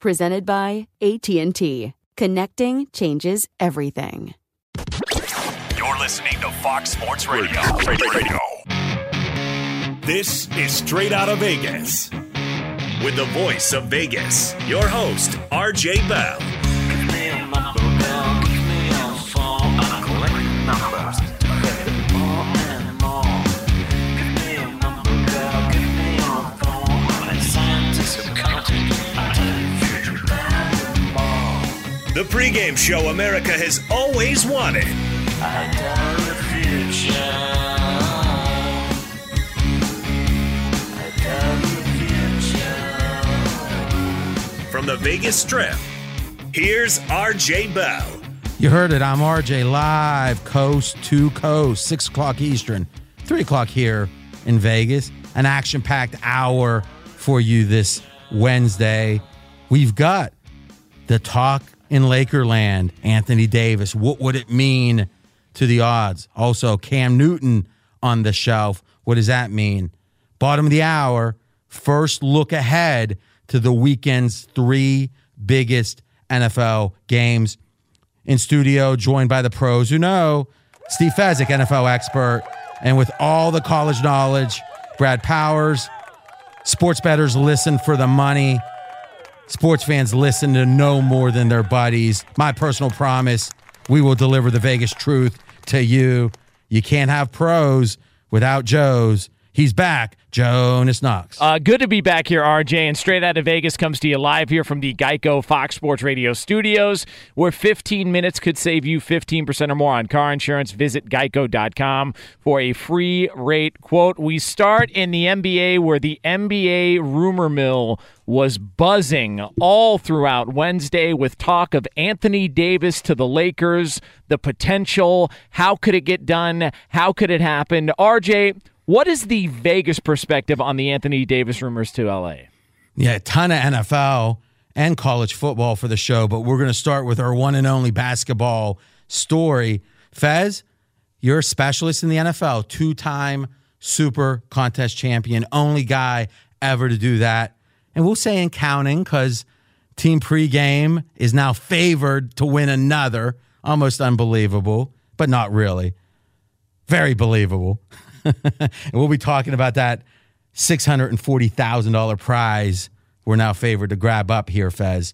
presented by AT&T. Connecting changes everything. You're listening to Fox Sports Radio. Radio. This is Straight Out of Vegas. With the voice of Vegas, your host, RJ Bell. The pregame show America has always wanted. From the Vegas Strip, here's RJ Bell. You heard it. I'm RJ live, coast to coast, 6 o'clock Eastern, 3 o'clock here in Vegas. An action packed hour for you this Wednesday. We've got the talk in Lakerland, Anthony Davis. What would it mean to the odds? Also, Cam Newton on the shelf. What does that mean? Bottom of the hour, first look ahead to the weekend's three biggest NFL games. In studio, joined by the pros who know Steve Fezzik, NFL expert, and with all the college knowledge, Brad Powers. Sports bettors listen for the money. Sports fans listen to no more than their buddies. My personal promise we will deliver the Vegas truth to you. You can't have pros without Joes. He's back, Jonas Knox. Uh, good to be back here, RJ. And straight out of Vegas comes to you live here from the Geico Fox Sports Radio studios, where 15 minutes could save you 15% or more on car insurance. Visit geico.com for a free rate quote. We start in the NBA, where the NBA rumor mill was buzzing all throughout Wednesday with talk of Anthony Davis to the Lakers, the potential. How could it get done? How could it happen? RJ, what is the Vegas perspective on the Anthony Davis rumors to LA? Yeah, a ton of NFL and college football for the show, but we're going to start with our one and only basketball story. Fez, you're a specialist in the NFL, two time super contest champion, only guy ever to do that. And we'll say in counting because team pregame is now favored to win another. Almost unbelievable, but not really. Very believable. and we'll be talking about that $640,000 prize we're now favored to grab up here, Fez.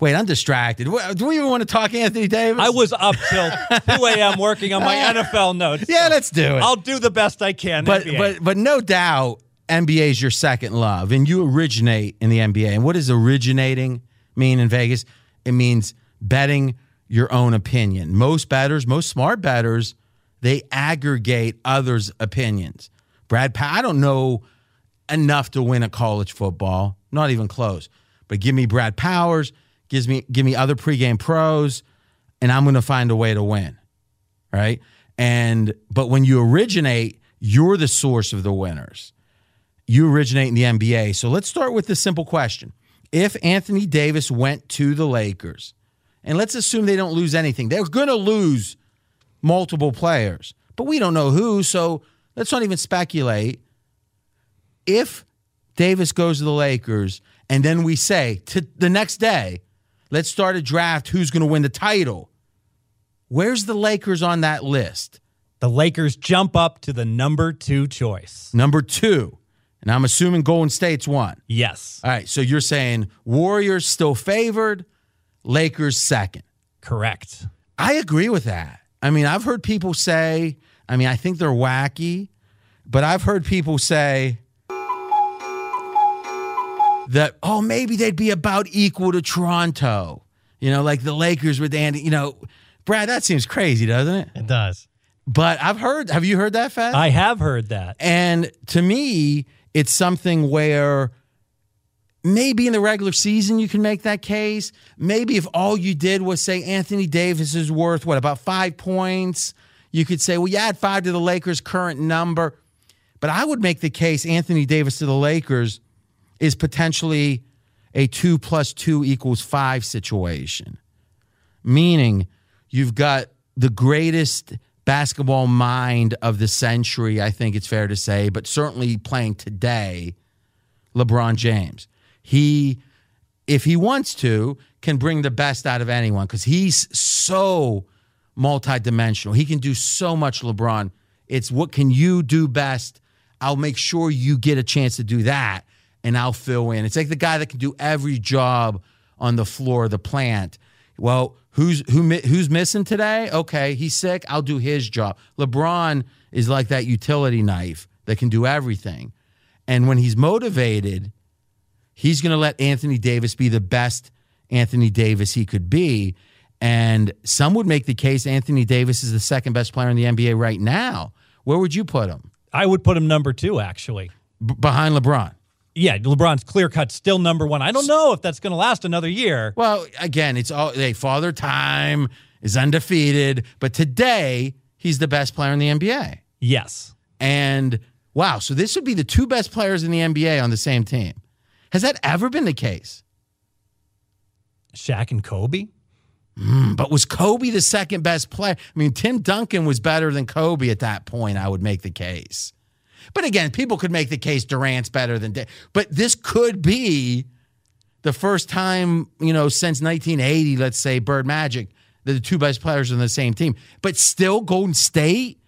Wait, I'm distracted. Do we even want to talk Anthony Davis? I was up till 2 a.m. working on my NFL notes. Yeah, let's do it. I'll do the best I can. but NBA. but but no doubt NBA is your second love, and you originate in the NBA. And what does originating mean in Vegas? It means betting your own opinion. Most bettors, most smart bettors, they aggregate others' opinions. Brad, Pa- I don't know enough to win a college football, not even close. But give me Brad Powers, gives me give me other pregame pros, and I'm going to find a way to win right? And but when you originate, you're the source of the winners. You originate in the NBA. So let's start with the simple question. If Anthony Davis went to the Lakers, and let's assume they don't lose anything, they're going to lose multiple players, but we don't know who, so let's not even speculate. If Davis goes to the Lakers, and then we say to the next day, let's start a draft who's going to win the title. Where's the Lakers on that list? the Lakers jump up to the number two choice. Number two. And I'm assuming Golden State's one. Yes, All right. So you're saying Warriors still favored, Lakers second. correct. I agree with that. I mean, I've heard people say, I mean, I think they're wacky, but I've heard people say that, oh, maybe they'd be about equal to Toronto. You know, like the Lakers with Andy, you know, Brad, that seems crazy, doesn't it? It does. But I've heard, have you heard that, Fat? I have heard that. And to me, it's something where maybe in the regular season you can make that case. Maybe if all you did was say Anthony Davis is worth what, about five points, you could say, well, you add five to the Lakers' current number. But I would make the case Anthony Davis to the Lakers is potentially a two plus two equals five situation, meaning you've got the greatest basketball mind of the century, I think it's fair to say, but certainly playing today, LeBron James. He, if he wants to, can bring the best out of anyone because he's so multidimensional. He can do so much, LeBron. It's what can you do best? I'll make sure you get a chance to do that and I'll fill in. It's like the guy that can do every job on the floor of the plant. Well, who's who who's missing today? Okay, he's sick. I'll do his job. LeBron is like that utility knife that can do everything. And when he's motivated, he's going to let Anthony Davis be the best Anthony Davis he could be. And some would make the case Anthony Davis is the second best player in the NBA right now. Where would you put him? I would put him number two, actually. B- behind LeBron. Yeah, LeBron's clear cut, still number one. I don't know if that's going to last another year. Well, again, it's all hey, father time is undefeated, but today he's the best player in the NBA. Yes. And wow, so this would be the two best players in the NBA on the same team. Has that ever been the case? Shaq and Kobe? Mm, but was Kobe the second best player? I mean, Tim Duncan was better than Kobe at that point, I would make the case. But again, people could make the case Durant's better than Da- But this could be the first time, you know, since 1980, let's say, Bird Magic, that the two best players are on the same team. But still, Golden State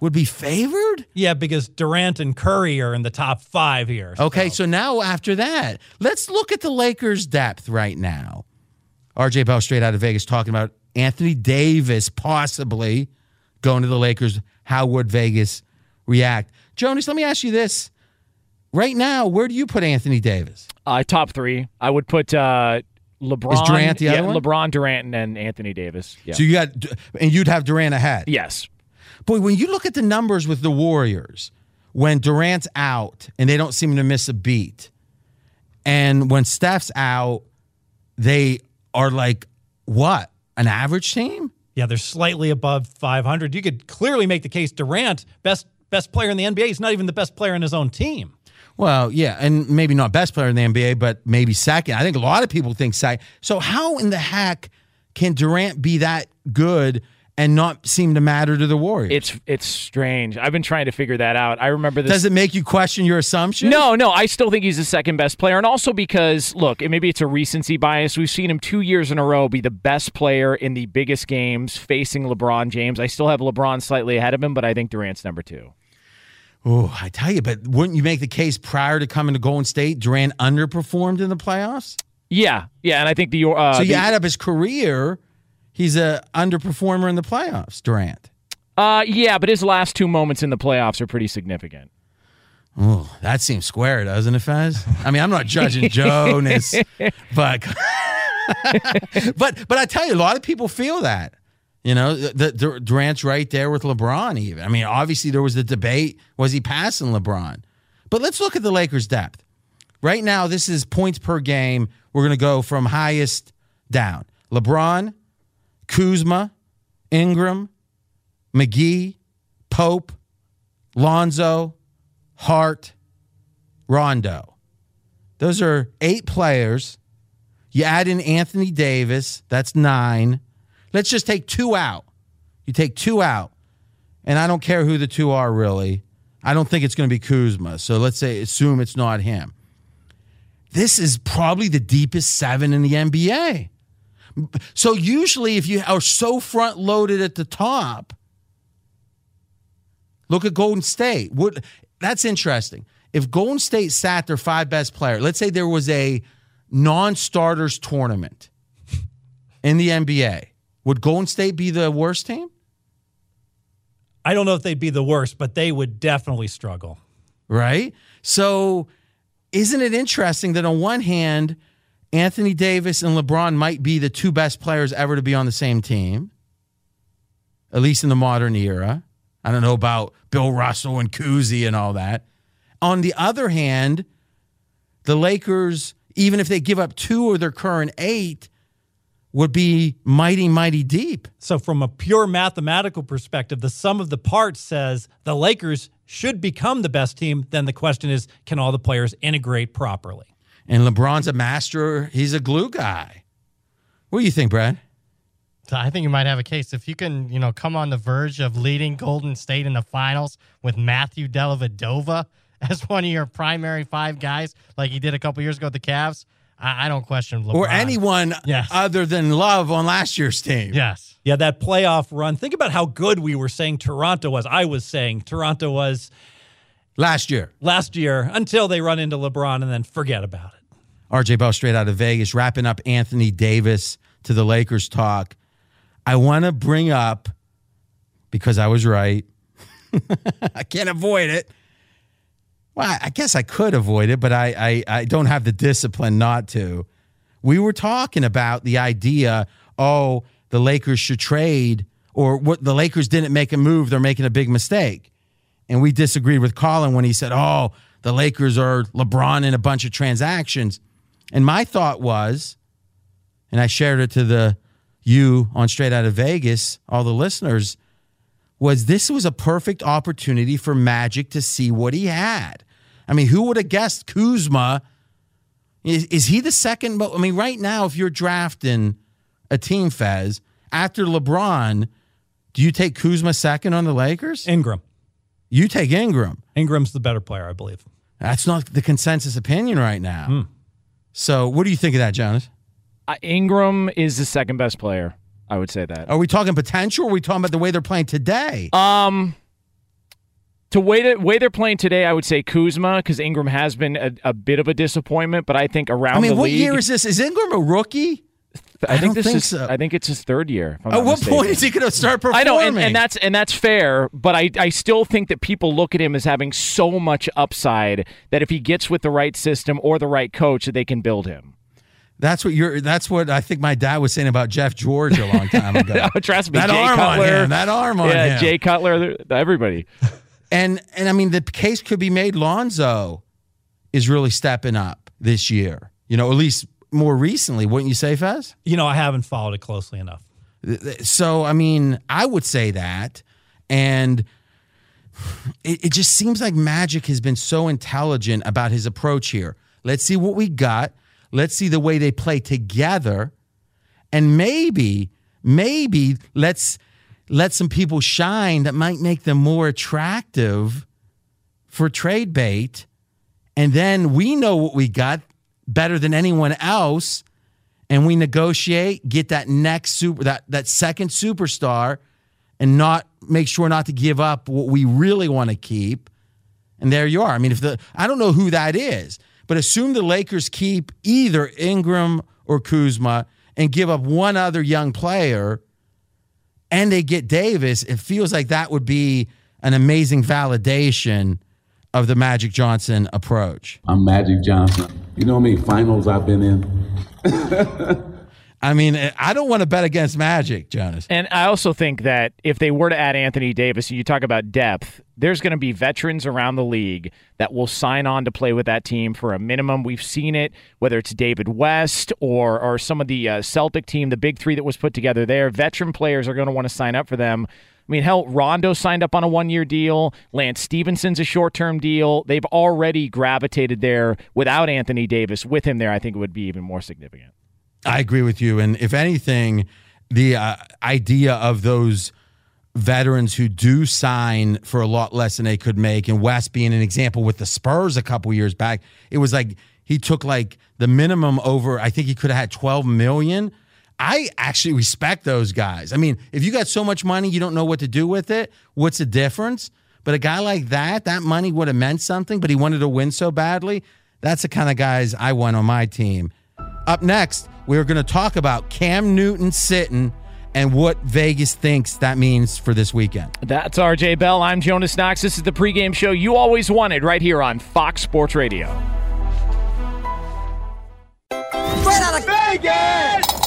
would be favored? Yeah, because Durant and Curry are in the top five here. Okay, so now after that, let's look at the Lakers' depth right now. RJ Bell, straight out of Vegas, talking about Anthony Davis possibly going to the Lakers. How would Vegas react? Jonas, let me ask you this. Right now, where do you put Anthony Davis? Uh, top three. I would put uh, LeBron. Durant the yeah, other one? LeBron, Durant, and Anthony Davis. Yeah. So you got, and you'd have Durant ahead. yes. Boy, when you look at the numbers with the Warriors, when Durant's out and they don't seem to miss a beat, and when Steph's out, they are like what an average team. Yeah, they're slightly above 500. You could clearly make the case Durant, best best player in the NBA, he's not even the best player in his own team. Well, yeah, and maybe not best player in the NBA, but maybe second. I think a lot of people think second. So how in the heck can Durant be that good and not seem to matter to the Warriors? It's it's strange. I've been trying to figure that out. I remember this. Does it make you question your assumption? No, no, I still think he's the second best player. And also because, look, and maybe it's a recency bias. We've seen him two years in a row be the best player in the biggest games facing LeBron James. I still have LeBron slightly ahead of him, but I think Durant's number two. Oh, I tell you, but wouldn't you make the case prior to coming to Golden State, Durant underperformed in the playoffs? Yeah, yeah, and I think the uh, so you the- add up his career, he's a underperformer in the playoffs. Durant. uh, yeah, but his last two moments in the playoffs are pretty significant. Oh, that seems square, doesn't it, Fez? I mean, I'm not judging Jonas, but but but I tell you, a lot of people feel that. You know, the, the Durant's right there with LeBron. Even I mean, obviously there was the debate: was he passing LeBron? But let's look at the Lakers' depth. Right now, this is points per game. We're going to go from highest down. LeBron, Kuzma, Ingram, McGee, Pope, Lonzo, Hart, Rondo. Those are eight players. You add in Anthony Davis, that's nine. Let's just take two out. You take two out, and I don't care who the two are really. I don't think it's going to be Kuzma. So let's say assume it's not him. This is probably the deepest seven in the NBA. So usually, if you are so front loaded at the top, look at Golden State. Would that's interesting. If Golden State sat their five best player, let's say there was a non-starters tournament in the NBA, would Golden State be the worst team? I don't know if they'd be the worst, but they would definitely struggle. right? So, isn't it interesting that on one hand, Anthony Davis and LeBron might be the two best players ever to be on the same team, at least in the modern era? I don't know about Bill Russell and Cousy and all that. On the other hand, the Lakers, even if they give up two of their current eight, would be mighty, mighty deep. So, from a pure mathematical perspective, the sum of the parts says the Lakers should become the best team. Then the question is, can all the players integrate properly? And LeBron's a master, he's a glue guy. What do you think, Brad? I think you might have a case if you can, you know, come on the verge of leading Golden State in the finals with Matthew Dellavedova as one of your primary five guys, like he did a couple years ago with the Cavs. I, I don't question LeBron. Or anyone Yes. other than Love on last year's team. Yes. Yeah, that playoff run. Think about how good we were saying Toronto was. I was saying Toronto was Last year. last year until they run into LeBron and then forget about it. RJ Bell straight out of Vegas, wrapping up Anthony Davis to the Lakers talk. I want to bring up, because I was right, I can't avoid it. Well, I guess I could avoid it, but I, I, I don't have the discipline not to. We were talking about the idea, oh, the Lakers should trade, or what the Lakers didn't make a move, they're making a big mistake. And we disagreed with Colin when he said, oh, the Lakers are LeBron in a bunch of transactions. And my thought was, and I shared it to the you on Straight Out of Vegas, all the listeners, was this was a perfect opportunity for Magic to see what he had. I mean, who would have guessed Kuzma? Is, is he the second? I mean, right now, if you're drafting a team, Fez, after LeBron, do you take Kuzma second on the Lakers? Ingram. You take Ingram. Ingram's the better player, I believe. That's not the consensus opinion right now. Hmm. So, what do you think of that, Jonas? Uh, Ingram is the second best player. I would say that. Are we talking potential? Or are we talking about the way they're playing today? Um, to way that way they're playing today, I would say Kuzma because Ingram has been a, a bit of a disappointment. But I think around I mean, the what league, year is this? Is Ingram a rookie? I, I think this think is. so. I think it's his third year. At what mistaken. point is he going to start performing? I know, and, and that's and that's fair, but I, I still think that people look at him as having so much upside that if he gets with the right system or the right coach, that they can build him. That's what you're. That's what I think my dad was saying about Jeff George a long time ago. Oh, Trust me, that Jay arm Cutler, on him. That arm on yeah, him. Jay Cutler, everybody. And and I mean, the case could be made. Lonzo is really stepping up this year. You know, at least more recently, wouldn't you say, Fez? You know, I haven't followed it closely enough. So, I mean, I would say that. And it, it just seems like Magic has been so intelligent about his approach here. Let's see what we got. Let's see the way they play together. And maybe, maybe let's let some people shine that might make them more attractive for trade bait. And then we know what we got better than anyone else and we negotiate, get that next super that that second superstar, and not make sure not to give up what we really want to keep. And there you are. I mean, if the I don't know who that is, But assume the Lakers keep either Ingram or Kuzma and give up one other young player and they get Davis, it feels like that would be an amazing validation of the Magic Johnson approach. I'm Magic Johnson. You know how many finals I've been in? I mean, I don't want to bet against Magic, Jonas. And I also think that if they were to add Anthony Davis, and you talk about depth, there's going to be veterans around the league that will sign on to play with that team for a minimum. We've seen it, whether it's David West or or some of the uh, Celtic team, the big three that was put together there. Veteran players are going to want to sign up for them. I mean, hell, Rondo signed up on a one year deal. Lance Stephenson's a short term deal. They've already gravitated there without Anthony Davis. With him there, I think it would be even more significant. I agree with you. And if anything, the uh, idea of those veterans who do sign for a lot less than they could make, and West being an example with the Spurs a couple years back, it was like he took like the minimum over, I think he could have had 12 million. I actually respect those guys. I mean, if you got so much money, you don't know what to do with it, what's the difference? But a guy like that, that money would have meant something, but he wanted to win so badly. That's the kind of guys I want on my team. Up next, we're going to talk about Cam Newton sitting and what Vegas thinks that means for this weekend. That's RJ Bell. I'm Jonas Knox. This is the pregame show you always wanted right here on Fox Sports Radio. Straight out of Vegas!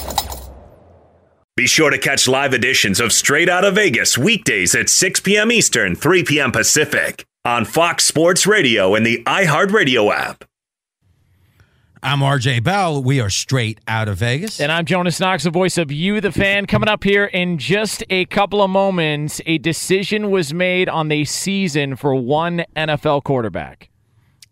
Be sure to catch live editions of Straight Out of Vegas weekdays at 6 p.m. Eastern, 3 p.m. Pacific on Fox Sports Radio and the iHeartRadio app. I'm RJ Bell. We are straight out of Vegas. And I'm Jonas Knox, the voice of You, the fan. Coming up here in just a couple of moments, a decision was made on the season for one NFL quarterback.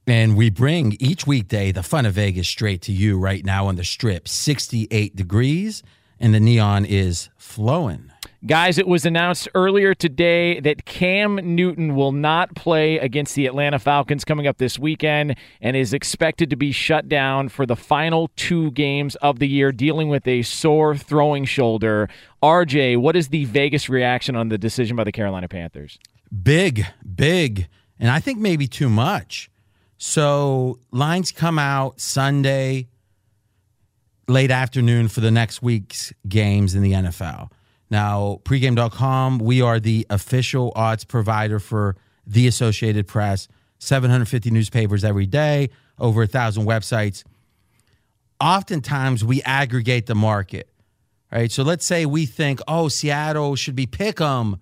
And we bring each weekday the fun of Vegas straight to you right now on the strip. 68 degrees, and the neon is flowing. Guys, it was announced earlier today that Cam Newton will not play against the Atlanta Falcons coming up this weekend and is expected to be shut down for the final two games of the year, dealing with a sore throwing shoulder. RJ, what is the Vegas reaction on the decision by the Carolina Panthers? Big, big, and I think maybe too much. So lines come out Sunday, late afternoon for the next week's games in the NFL. Now, pregame.com, we are the official odds provider for the Associated Press, 750 newspapers every day, over a thousand websites. Oftentimes, we aggregate the market, right? So let's say we think, oh, Seattle should be pick 'em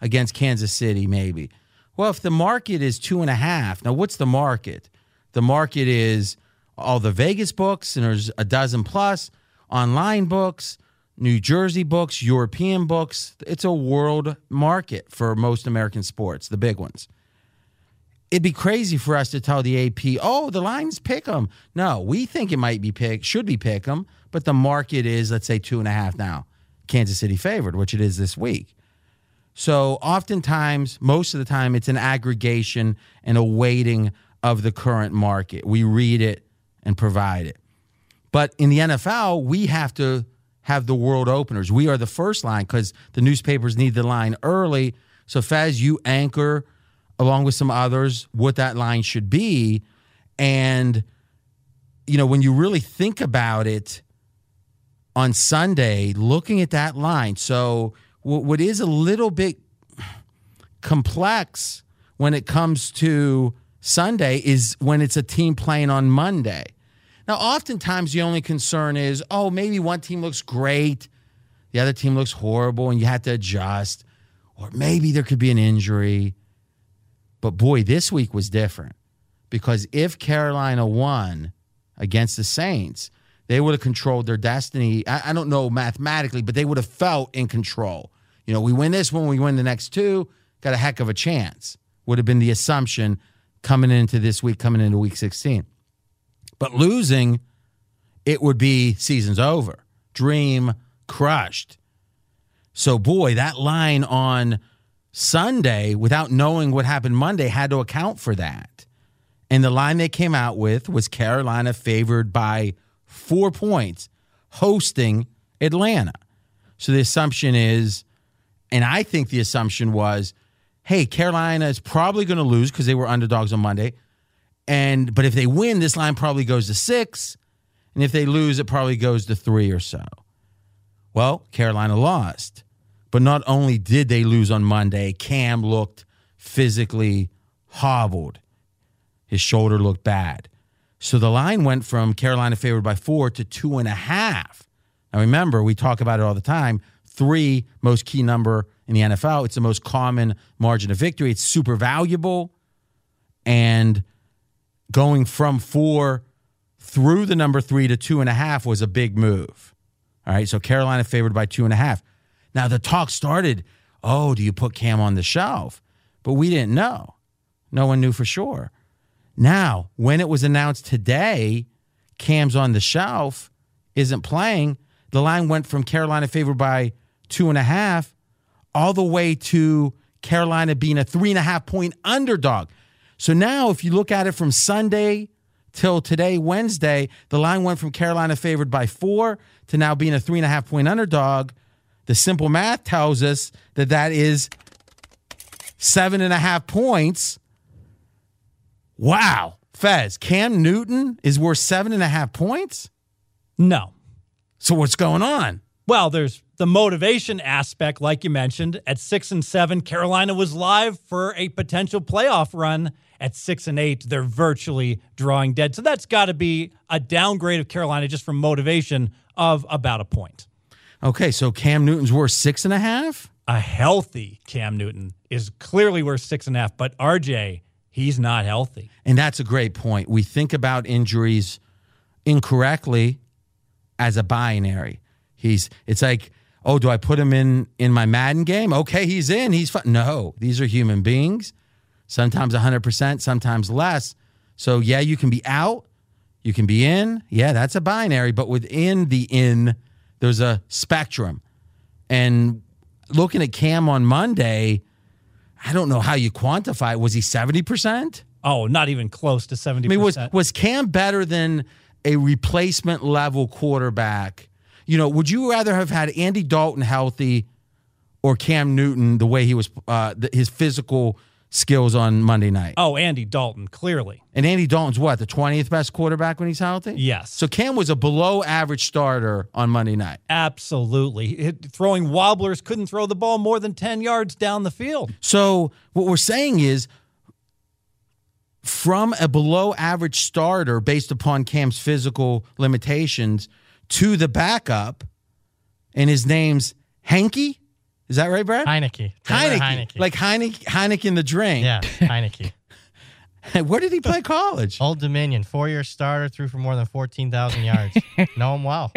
against Kansas City, maybe. Well, if the market is two and a half, now what's the market? The market is all the Vegas books, and there's a dozen plus online books New Jersey books, European books. It's a world market for most American sports, the big ones. It'd be crazy for us to tell the AP, oh, the lines pick them. No, we think it might be pick, should be pick them, but the market is, let's say, two and a half now. Kansas City favored, which it is this week. So oftentimes, most of the time, it's an aggregation and a weighting of the current market. We read it and provide it. But in the NFL, we have to have the world openers. We are the first line because the newspapers need the line early. So, Fez, you anchor along with some others what that line should be. And, you know, when you really think about it on Sunday, looking at that line, so what is a little bit complex when it comes to Sunday is when it's a team playing on Monday. Now, oftentimes the only concern is, oh, maybe one team looks great, the other team looks horrible, and you have to adjust. Or maybe there could be an injury. But boy, this week was different because if Carolina won against the Saints, they would have controlled their destiny. I, I don't know mathematically, but they would have felt in control. You know, we win this one, we win the next two, got a heck of a chance. Would have been the assumption coming into this week, coming into week 16. But losing, it would be season's over. Dream crushed. So, boy, that line on Sunday, without knowing what happened Monday, had to account for that. And the line they came out with was Carolina favored by four points, hosting Atlanta. So the assumption is, and I think the assumption was, hey, Carolina is probably going to lose because they were underdogs on Monday And but if they win, this line probably goes to six. And if they lose, it probably goes to three or so. Well, Carolina lost. But not only did they lose on Monday, Cam looked physically hobbled. His shoulder looked bad. So the line went from Carolina favored by four to two and a half. Now remember, we talk about it all the time. Three, most key number in the NFL. It's the most common margin of victory. It's super valuable. And going from four through the number three to two and a half was a big move. All right. So Carolina favored by two and a half. Now the talk started oh, do you put Cam on the shelf? But we didn't know. No one knew for sure. Now, when it was announced today, Cam's on the shelf, isn't playing, the line went from Carolina favored by two and a half all the way to Carolina being a three and a half point underdog. So now, if you look at it from Sunday till today, Wednesday, the line went from Carolina favored by four to now being a three and a half point underdog. The simple math tells us that that is seven and a half points. Wow. Fez, Cam Newton is worth seven and a half points? No. So what's going on? Well, there's the motivation aspect, like you mentioned. At six and seven, Carolina was live for a potential playoff run. At six and eight, they're virtually drawing dead. So that's got to be a downgrade of Carolina just from motivation of about a point. Okay, so Cam Newton's worth six and a half? A healthy Cam Newton is clearly worth six and a half, but RJ, he's not healthy. And that's a great point. We think about injuries incorrectly as a binary. He's it's like, oh, do I put him in in my Madden game? Okay, he's in. He's fine. No, these are human beings. Sometimes 100%, sometimes less. So yeah, you can be out, you can be in. Yeah, that's a binary, but within the in there's a spectrum. And looking at Cam on Monday, I don't know how you quantify it. Was he 70%? Oh, not even close to 70%. I mean, was was Cam better than a replacement level quarterback? You know, would you rather have had Andy Dalton healthy or Cam Newton the way he was, uh, his physical skills on Monday night? Oh, Andy Dalton, clearly. And Andy Dalton's what, the 20th best quarterback when he's healthy? Yes. So Cam was a below average starter on Monday night. Absolutely. It, throwing wobblers, couldn't throw the ball more than 10 yards down the field. So what we're saying is, from a below average starter based upon Cam's physical limitations to the backup, and his name's Hanky. Is that right, Brad? Heinicke. Heinicke. Heinicke. Like Heinicke, Heineken the drink. Yeah, Heinicke. Where did he play college? Old Dominion, four year starter, threw for more than 14,000 yards. know him well.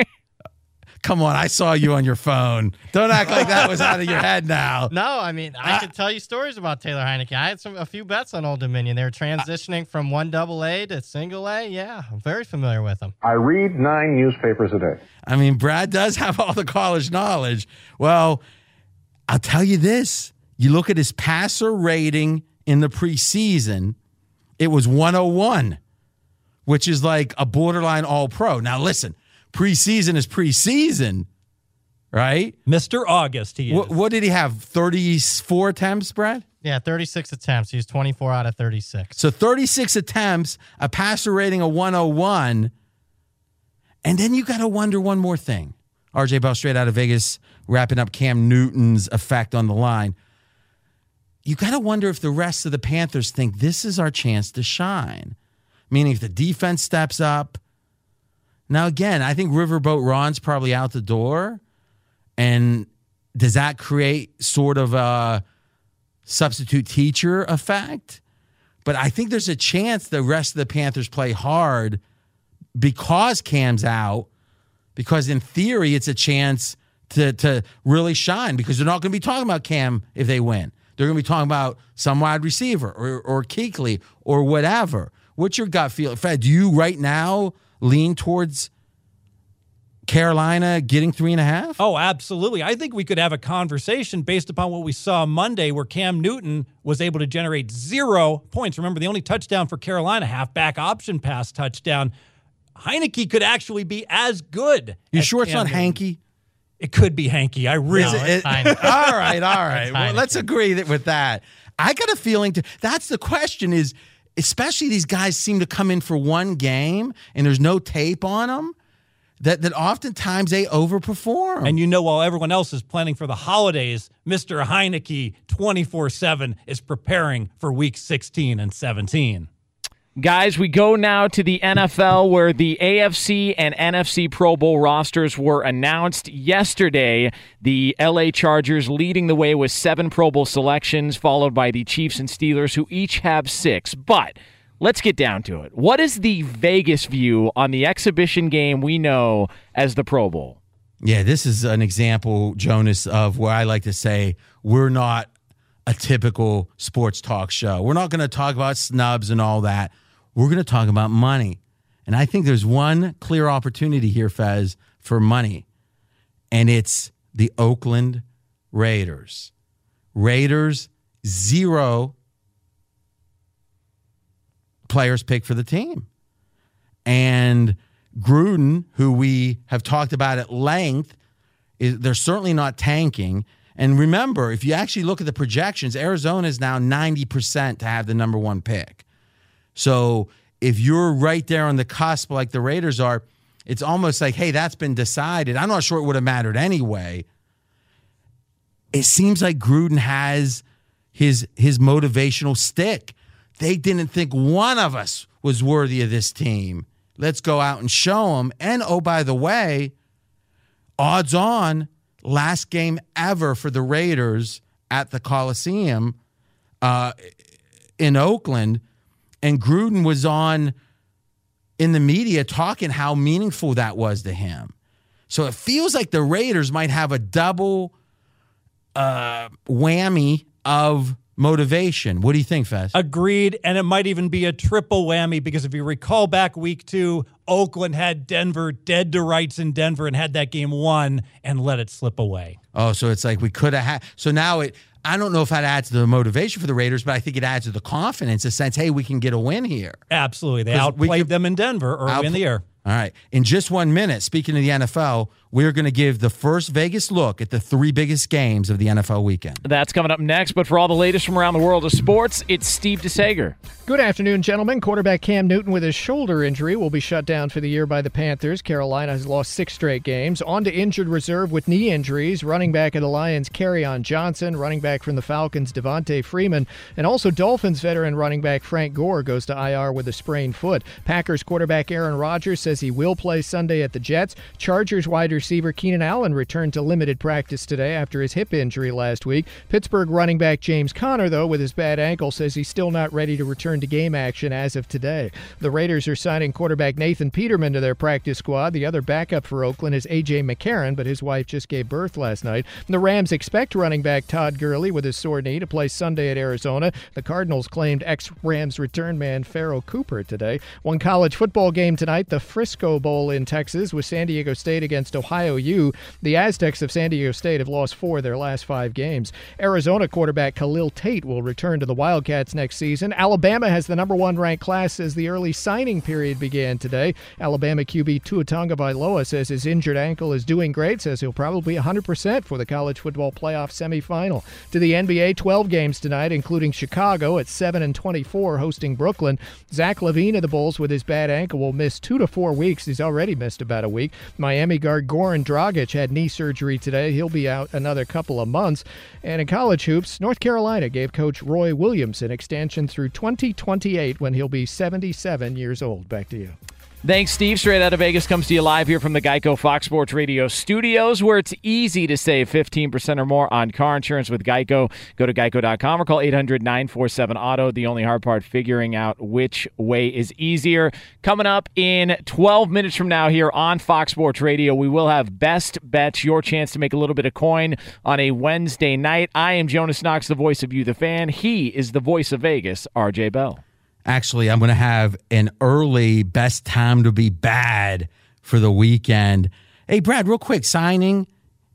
Come on, I saw you on your phone. Don't act like that was out of your head now. No, I mean, I could tell you stories about Taylor Heinicke. I had some a few bets on Old Dominion. They were transitioning from one double A to single A. Yeah, I'm very familiar with them. I read nine newspapers a day. I mean, Brad does have all the college knowledge. Well, I'll tell you this. You look at his passer rating in the preseason, it was 101, which is like a borderline all pro. Now, listen, preseason is preseason, right? Mr. August, he is. What, what did he have? 34 attempts, Brad? Yeah, 36 attempts. He was 24 out of 36. So 36 attempts, a passer rating of 101. And then you got to wonder one more thing. RJ Bell straight out of Vegas, wrapping up Cam Newton's effect on the line. You got to wonder if the rest of the Panthers think this is our chance to shine. Meaning, if the defense steps up. Now, again, I think Riverboat Ron's probably out the door. And does that create sort of a substitute teacher effect? But I think there's a chance the rest of the Panthers play hard because Cam's out, because in theory, it's a chance to, to really shine because they're not going to be talking about Cam if they win. They're going to be talking about some wide receiver or, or Kuechly or whatever. What's your gut feel? Fed, do you right now lean towards Carolina getting three and a half? Oh, absolutely. I think we could have a conversation based upon what we saw Monday, where Cam Newton was able to generate zero points. Remember, the only touchdown for Carolina, halfback option pass touchdown. Heinicke could actually be as good. You as sure it's Cam not Newton. Hanky? It could be Hanky. I really. Is it- it- all right, all right. Well, let's agree that with that. I got a feeling to. That's the question: is especially these guys seem to come in for one game and there's no tape on them. That, that oftentimes they overperform. And you know, while everyone else is planning for the holidays, Mr. Heinicke 24 7 is preparing for week 16 and 17. Guys, we go now to the NFL where the AFC and NFC Pro Bowl rosters were announced yesterday. The LA Chargers leading the way with seven Pro Bowl selections, followed by the Chiefs and Steelers, who each have six. But let's get down to it. What is the Vegas view on the exhibition game we know as the Pro Bowl? Yeah, this is an example, Jonas, of where I like to say we're not a typical sports talk show. We're not going to talk about snubs and all that. We're going to talk about money. And I think there's one clear opportunity here, Fez, for money, and it's the Oakland Raiders. Raiders, zero players picked for the team. And Gruden, who we have talked about at length, is they're certainly not tanking. And remember, if you actually look at the projections, Arizona is now 90% to have the number one pick. So if you're right there on the cusp like the Raiders are, it's almost like, hey, that's been decided. I'm not sure it would have mattered anyway. It seems like Gruden has his his motivational stick. They didn't think one of us was worthy of this team. Let's go out and show them. And oh, by the way, odds on, last game ever for the Raiders at the Coliseum uh, in Oakland. And Gruden was on in the media talking how meaningful that was to him. So it feels like the Raiders might have a double uh, whammy of motivation. What do you think, Fez? Agreed. And it might even be a triple whammy because if you recall back week two, Oakland had Denver dead to rights in Denver and had that game won and let it slip away. Oh, so it's like we could have had. So now it. I don't know if that adds to the motivation for the Raiders, but I think it adds to the confidence, a sense, hey, we can get a win here. Absolutely. They outplayed could, them in Denver early outplay, in the year. All right. In just one minute, speaking of the NFL, we're going to give the first Vegas look at the three biggest games of the NFL weekend. That's coming up next. But for all the latest from around the world of sports, it's Steve DeSager. Good afternoon, gentlemen. Quarterback Cam Newton with his shoulder injury will be shut down for the year by the Panthers. Carolina has lost six straight games. On to injured reserve with knee injuries. Running back of the Lions, on Johnson. Running back from the Falcons, Devonta Freeman. And also Dolphins veteran running back Frank Gore goes to IR with a sprained foot. Packers quarterback Aaron Rodgers says he will play Sunday at the Jets. Chargers wide receiver Keenan Allen returned to limited practice today after his hip injury last week. Pittsburgh running back James Conner, though, with his bad ankle, says he's still not ready to return to game action as of today. The Raiders are signing quarterback Nathan Peterman to their practice squad. The other backup for Oakland is A.J. McCarron, but his wife just gave birth last night. The Rams expect running back Todd Gurley with his sore knee to play Sunday at Arizona. The Cardinals claimed ex Rams return man Pharoh Cooper today. One college football game tonight, the Frisco Bowl in Texas, with San Diego State against Ohio U. The Aztecs of San Diego State have lost four of their last five games. Arizona quarterback Khalil Tate will return to the Wildcats next season. Alabama has the number one ranked class as the early signing period began today. Alabama QB Tua Tagovailoa says his injured ankle is doing great, says he'll probably be 100% for the college football playoff semifinal. To the NBA, 12 games tonight, including Chicago at 7 and 24 hosting Brooklyn. Zach LaVine of the Bulls with his bad ankle will miss two to four weeks. He's already missed about a week. Miami guard Goran Dragic had knee surgery today. He'll be out another couple of months. And in college hoops, North Carolina gave coach Roy Williams an extension through 2028 when he'll be 77 years old. Back to you. Thanks, Steve. Straight out of Vegas comes to you live here from the Geico Fox Sports Radio studios, where it's easy to save 15% or more on car insurance with Geico. Go to geico.com or call 800 947 Auto. The only hard part, figuring out which way is easier. Coming up in 12 minutes from now here on Fox Sports Radio, we will have Best Bets, your chance to make a little bit of coin on a Wednesday night. I am Jonas Knox, the voice of you, the fan. He is the voice of Vegas, RJ Bell. Actually, I'm going to have an early best time to be bad for the weekend. Hey, Brad, real quick signing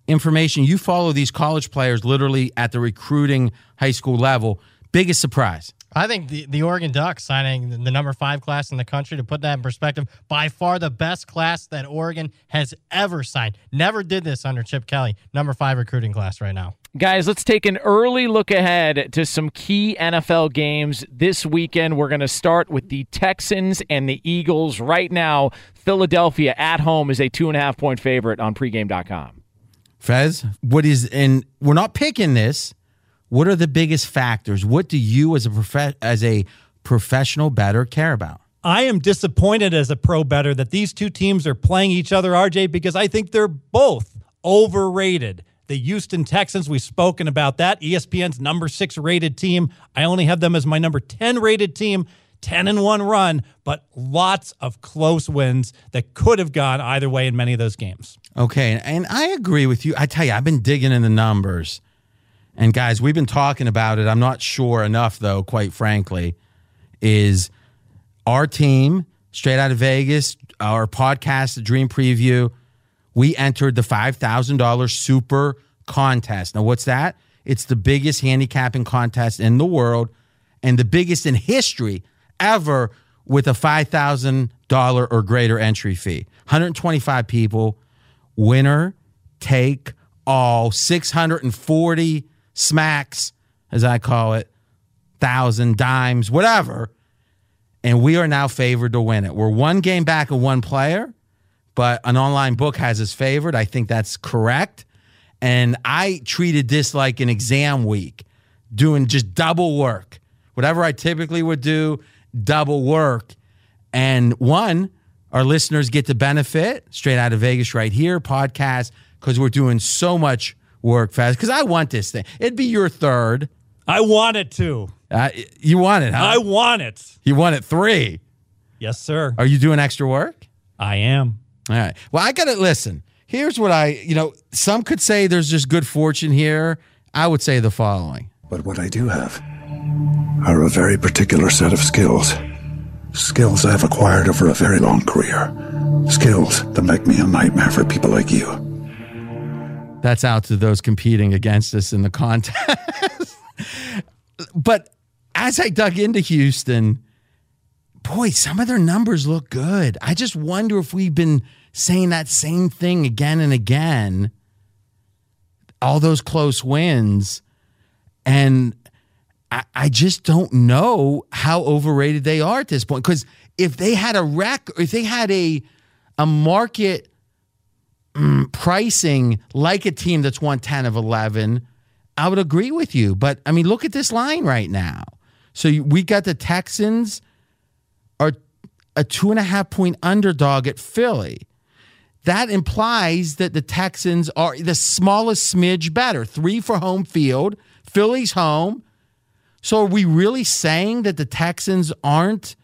information. You follow these college players literally at the recruiting high school level. Biggest surprise? I think the, the Oregon Ducks signing the number five class in the country, to put that in perspective, by far the best class that Oregon has ever signed. Never did this under Chip Kelly. Number five recruiting class right now. Guys, let's take an early look ahead to some key NFL games this weekend. We're going to start with the Texans and the Eagles. Right now, Philadelphia at home is a two and a half point favorite on pregame.com. Fez, what is, and we're not picking this. What are the biggest factors? What do you as a prof- as a professional bettor care about? I am disappointed as a pro bettor that these two teams are playing each other, RJ, because I think they're both overrated. The Houston Texans, we've spoken about that. ESPN's number six rated team. I only have them as my number 10 rated team. 10 and 1 run, but lots of close wins that could have gone either way in many of those games. Okay. And I agree with you. I tell you, I've been digging in the numbers. And guys, we've been talking about it. I'm not sure enough, though, quite frankly, is our team, straight out of Vegas, our podcast, the Dream Preview, we entered the $5,000 super contest. Now, what's that? It's the biggest handicapping contest in the world and the biggest in history ever with a $5,000 or greater entry fee. 125 people, winner take all, 640 smacks, as I call it, thousand dimes, whatever. And we are now favored to win it. We're one game back of one player, but an online book has us favored. I think that's correct. And I treated this like an exam week, doing just double work. Whatever I typically would do, double work. And one, our listeners get to benefit straight out of Vegas right here, podcast, because we're doing so much work fast. Because I want this thing. It'd be your third. I want it to. Uh, you want it, huh? I want it. You want it three. Yes, sir. Are you doing extra work? I am. All right. Well, I got to listen. Here's what I, you know, some could say there's just good fortune here. I would say the following. But what I do have are a very particular set of skills. Skills I've acquired over a very long career. Skills that make me a nightmare for people like you. That's out to those competing against us in the contest. but as I dug into Houston, boy, some of their numbers look good. I just wonder if we've been saying that same thing again and again. All those close wins. And I, I just don't know how overrated they are at this point. Because if they had a rec, if they had a a market mm, pricing like a team that's won 10 of 11, I would agree with you. But I mean, look at this line right now. So we got the Texans are a two and a half point underdog at Philly. That implies that the Texans are the smallest smidge better. Three for home field. Philly's home. So are we really saying that the Texans aren't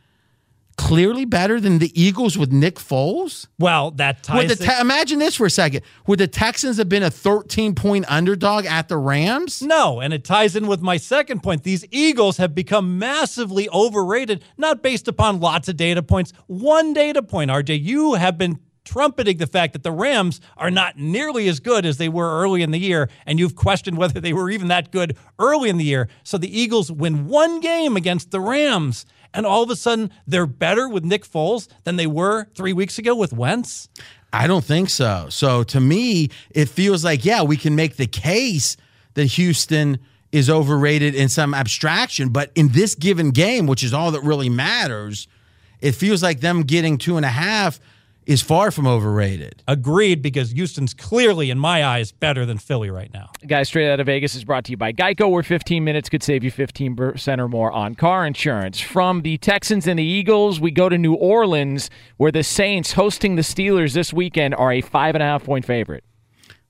clearly better than the Eagles with Nick Foles? Well, that ties. Would the te- imagine this for a second. Would the Texans have been a 13 point underdog at the Rams? No, and it ties in with my second point. These Eagles have become massively overrated, not based upon lots of data points. One data point, RJ, you have been trumpeting the fact that the Rams are not nearly as good as they were early in the year, and you've questioned whether they were even that good early in the year. So the Eagles win one game against the Rams, and all of a sudden they're better with Nick Foles than they were three weeks ago with Wentz? I don't think so. So to me, it feels like, yeah, we can make the case that Houston is overrated in some abstraction, but in this given game, which is all that really matters, it feels like them getting two and a half is far from overrated. Agreed, because Houston's clearly, in my eyes, better than Philly right now. Guys, Straight Out of Vegas is brought to you by Geico, where 15 minutes could save you 15% or more on car insurance. From the Texans and the Eagles, we go to New Orleans, where the Saints, hosting the Steelers this weekend, are a five and a half point favorite.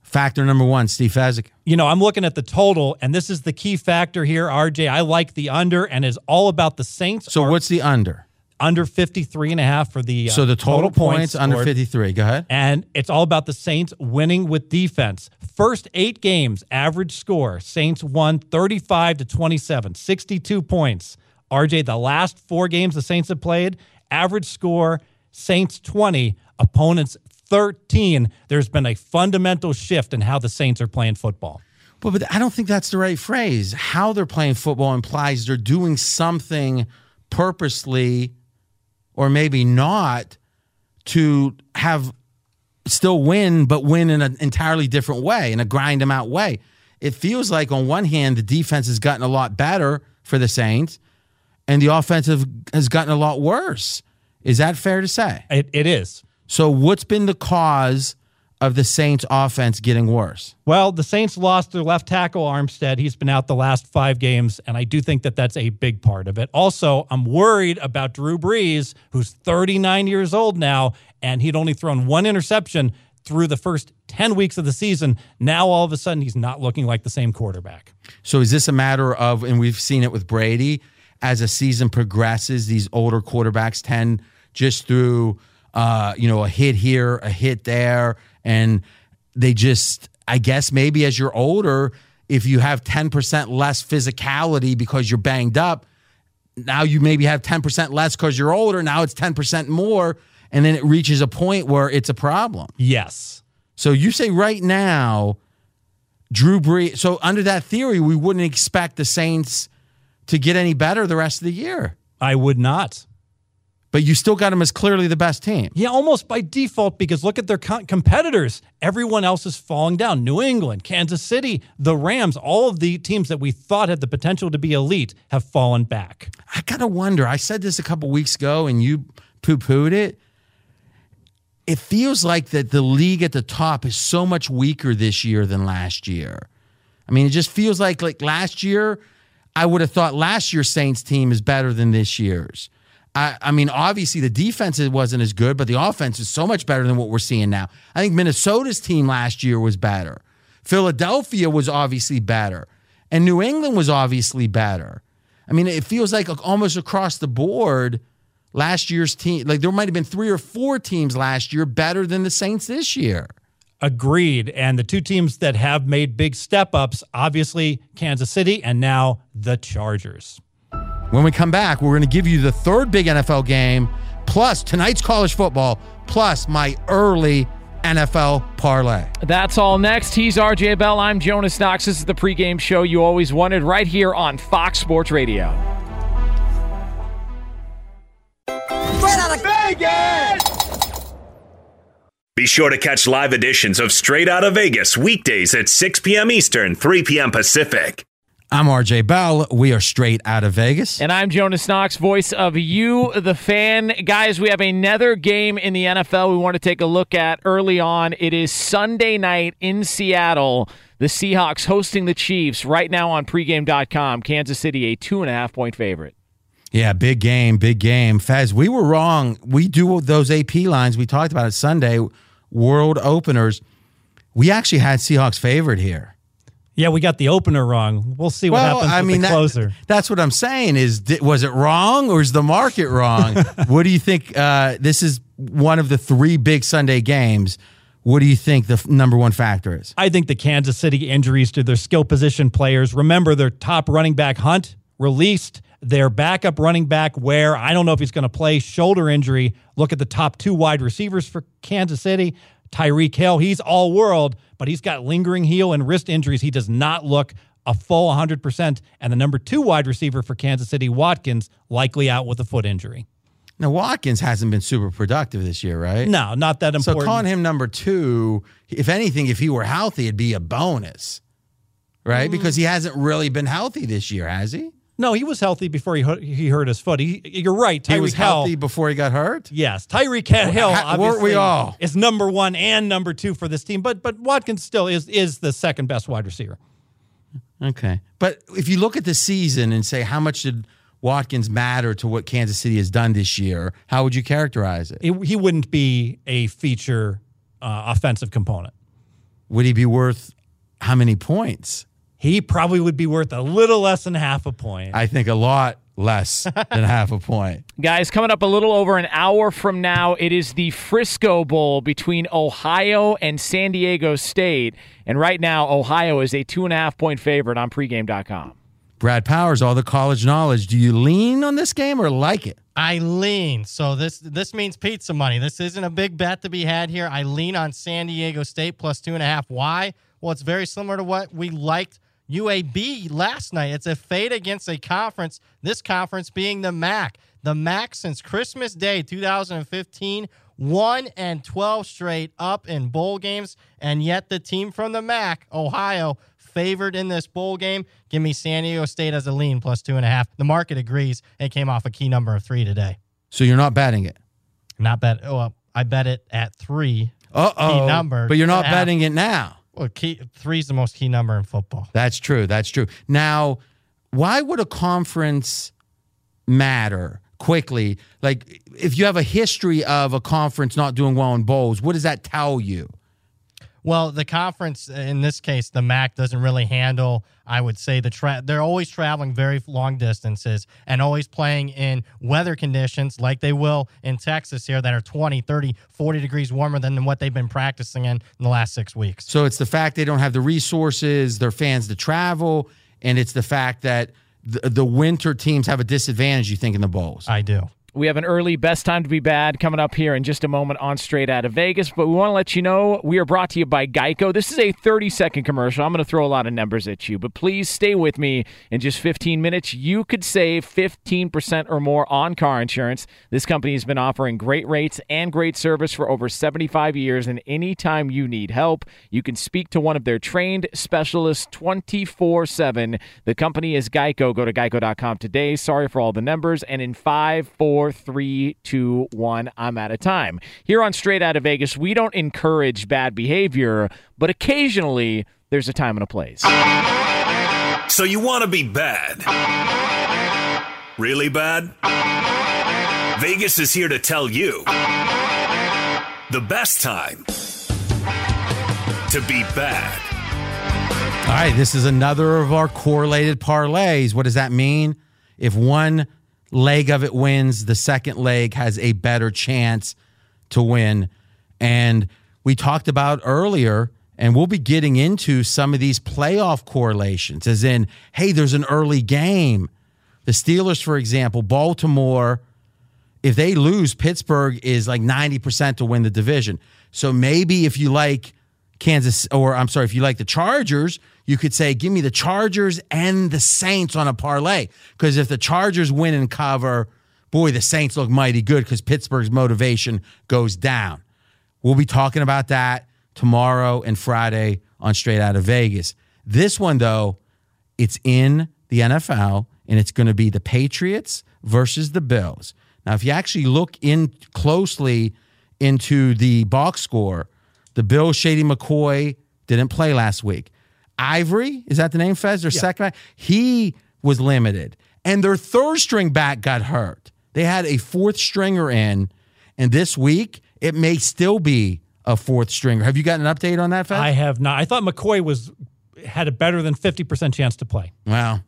Factor number one, Steve Fezzik. You know, I'm looking at the total, and this is the key factor here, RJ. I like the under, and is all about the Saints. So what's the under? Under 53 and a half for the uh, So the total, points, under 53. Go ahead. And it's all about the Saints winning with defense. First eight games, average score Saints won 35 to 27, 62 points. RJ, the last four games the Saints have played, average score Saints 20, opponents 13. There's been a fundamental shift in how the Saints are playing football. But, but I don't think that's the right phrase. How they're playing football implies they're doing something purposely or maybe not to have still win, but win in an entirely different way, in a grind them out way. It feels like on one hand, the defense has gotten a lot better for the Saints, and the offensive has gotten a lot worse. Is that fair to say? It, it is. So, what's been the cause of the Saints' offense getting worse? Well, the Saints lost their left tackle Armstead. He's been out the last five games, and I do think that that's a big part of it. Also, I'm worried about Drew Brees, who's 39 years old now, and he'd only thrown one interception through the first 10 weeks of the season. Now, all of a sudden, he's not looking like the same quarterback. So, is this a matter of, and we've seen it with Brady, as a season progresses, these older quarterbacks tend just through, uh, you know, a hit here, a hit there, and they just, I guess, maybe as you're older, if you have 10% less physicality because you're banged up, now you maybe have 10% less because you're older. Now it's 10% more. And then it reaches a point where it's a problem. Yes. So you say right now, Drew Brees. So under that theory, we wouldn't expect the Saints to get any better the rest of the year. I would not. But you still got them as clearly the best team. Yeah, almost by default because look at their co- competitors. Everyone else is falling down. New England, Kansas City, the Rams, all of the teams that we thought had the potential to be elite have fallen back. I got to wonder. I said this a couple weeks ago and you poo pooed it. It feels like that the league at the top is so much weaker this year than last year. I mean, it just feels like like last year, I would have thought last year's Saints team is better than this year's. I, I, mean, obviously the defense wasn't as good, but the offense is so much better than what we're seeing now. I think Minnesota's team last year was better. Philadelphia was obviously better. And New England was obviously better. I mean, it feels like almost across the board, last year's team, like there might have been three or four teams last year better than the Saints this year. Agreed. And the two teams that have made big step ups, obviously Kansas City and now the Chargers. When we come back, we're going to give you the third big NFL game, plus tonight's college football, plus my early NFL parlay. That's all next. He's RJ Bell. I'm Jonas Knox. This is the pregame show you always wanted right here on Fox Sports Radio. Straight out of Vegas! Be sure to catch live editions of Straight Out of Vegas weekdays at 6 p.m. Eastern, 3 p.m. Pacific. I'm RJ Bell. We are straight out of Vegas. And I'm Jonas Knox, voice of you, the fan. Guys, we have another game in the NFL we want to take a look at early on. It is Sunday night in Seattle. The Seahawks hosting the Chiefs right now on pregame.com. Kansas City, a two and a half point favorite. Yeah, big game, big game. Fez, we were wrong. We do those AP lines. We talked about it Sunday, world openers. We actually had Seahawks favored here. Yeah, we got the opener wrong. We'll see what well, happens I with mean, the closer. That, that's what I'm saying. Is was it wrong or is the market wrong? what do you think? Uh, this is one of the three big Sunday games. What do you think the f- number one factor is? I think the Kansas City injuries to their skill position players. Remember, their top running back Hunt released. Their backup running back, where I don't know if he's going to play, shoulder injury. Look at the top two wide receivers for Kansas City. Tyreek Hill, he's all world, but he's got lingering heel and wrist injuries. He does not look a full 100%. And the number two wide receiver for Kansas City, Watkins, likely out with a foot injury. Now, Watkins hasn't been super productive this year, right? No, not that important. So calling him number two, if anything, if he were healthy, it'd be a bonus, right? Mm. Because he hasn't really been healthy this year, has he? No, he was healthy before he hurt, he hurt his foot. He, you're right. Tyreek he was Hill, healthy before he got hurt. Yes, Tyreek Hill obviously we all? is number one and number two for this team, but but Watkins still is is the second best wide receiver. Okay, but if you look at the season and say how much did Watkins matter to what Kansas City has done this year, how would you characterize it? He, he wouldn't be a feature uh, offensive component. Would he be worth how many points? He probably would be worth a little less than half a point. I think a lot less than half a point. Guys, coming up a little over an hour from now, it is the Frisco Bowl between Ohio and San Diego State. And right now, Ohio is a two and a half point favorite on pregame.com. Brad Powers, all the college knowledge. Do you lean on this game or like it? I lean. So this this means pizza money. This isn't a big bet to be had here. I lean on San Diego State plus two and a half. Why? Well, it's very similar to what we liked UAB last night. It's a fade against a conference, this conference being the MAC. The MAC since Christmas Day 2015, 1 and 12 straight up in bowl games, and yet the team from the MAC, Ohio, favored in this bowl game. Give me San Diego State as a lean plus two and a half. The market agrees. It came off a key number of three today. So you're not betting it. Not bet. Oh, well, I bet it at three. Uh oh. Key number. But you're not two and a half. betting it now. Well, key, three's the most key number in football. That's true. That's true. Now, why would a conference matter quickly? Like, if you have a history of a conference not doing well in bowls, what does that tell you? Well, the conference in this case, the MAC doesn't really handle. I would say the tra- they're always traveling very long distances and always playing in weather conditions like they will in Texas here that are 20, 30, 40 degrees warmer than what they've been practicing in, in the last six weeks. So it's the fact they don't have the resources, their fans to travel, and it's the fact that the, the winter teams have a disadvantage, you think, in the bowls. I do. We have an early best time to be bad coming up here in just a moment on Straight Out of Vegas, but we want to let you know we are brought to you by Geico. This is a 30 second commercial. I'm going to throw a lot of numbers at you, but please stay with me in just 15 minutes. You could save 15% or more on car insurance. This company has been offering great rates and great service for over 75 years, and anytime you need help, you can speak to one of their trained specialists 24 7. The company is Geico. Go to geico.com today. Sorry for all the numbers. And in 5, 4, three, two, one. I'm out of time. Here on Straight Out of Vegas, we don't encourage bad behavior, but occasionally there's a time and a place. So you want to be bad? Really bad? Vegas is here to tell you the best time to be bad. All right, this is another of our correlated parlays. What does that mean? If one leg of it wins, the second leg has a better chance to win. And we talked about earlier, and we'll be getting into some of these playoff correlations, as in, hey, there's an early game. The Steelers, for example, Baltimore, if they lose, Pittsburgh is like 90% to win the division. So maybe if you like Kansas, or I'm sorry, if you like the Chargers, you could say, give me the Chargers and the Saints on a parlay. Because if the Chargers win and cover, boy, the Saints look mighty good because Pittsburgh's motivation goes down. We'll be talking about that tomorrow and Friday on Straight Out of Vegas. This one, though, it's in the NFL and it's going to be the Patriots versus the Bills. Now, if you actually look in closely into the box score, the Bills, Shady McCoy, didn't play last week. Ivory, is that the name, Fez? Their second back? He was limited. And their third string back got hurt. They had a fourth stringer in, and this week it may still be a fourth stringer. Have you got an update on that, Fez? I have not. I thought McCoy was had a better than 50% chance to play. Well,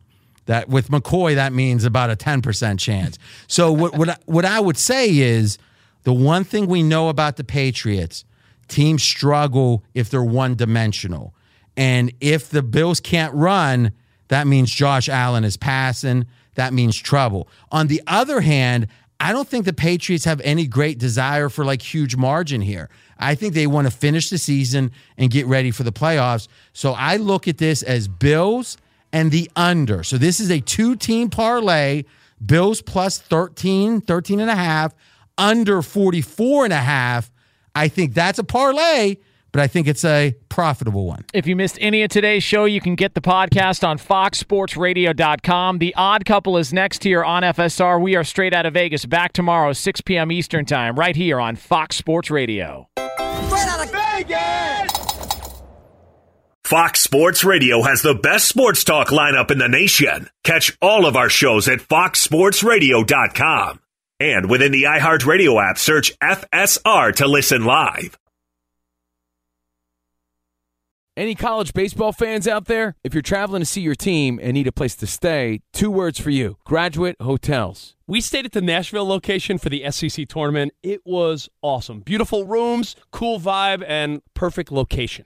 that with McCoy, that means about a 10% chance. So what what I, what I would say is the one thing we know about the Patriots, teams struggle if they're one dimensional. And if the Bills can't run, that means Josh Allen is passing. That means trouble. On the other hand, I don't think the Patriots have any great desire for like huge margin here. I think they want to finish the season and get ready for the playoffs. So I look at this as Bills and the under. So this is a two team parlay Bills plus 13, 13 and a half, under 44 and a half. I think that's a parlay, but I think it's a profitable one. If you missed any of today's show, you can get the podcast on foxsportsradio.com. The Odd Couple is next here on FSR. We are straight out of Vegas. Back tomorrow, 6 p.m. Eastern Time, right here on Fox Sports Radio. Straight out of Vegas! Fox Sports Radio has the best sports talk lineup in the nation. Catch all of our shows at foxsportsradio.com. And within the iHeartRadio app, search FSR to listen live. Any college baseball fans out there? If you're traveling to see your team and need a place to stay, two words for you Graduate Hotels. We stayed at the Nashville location for the SEC tournament. It was awesome. Beautiful rooms, cool vibe, and perfect location.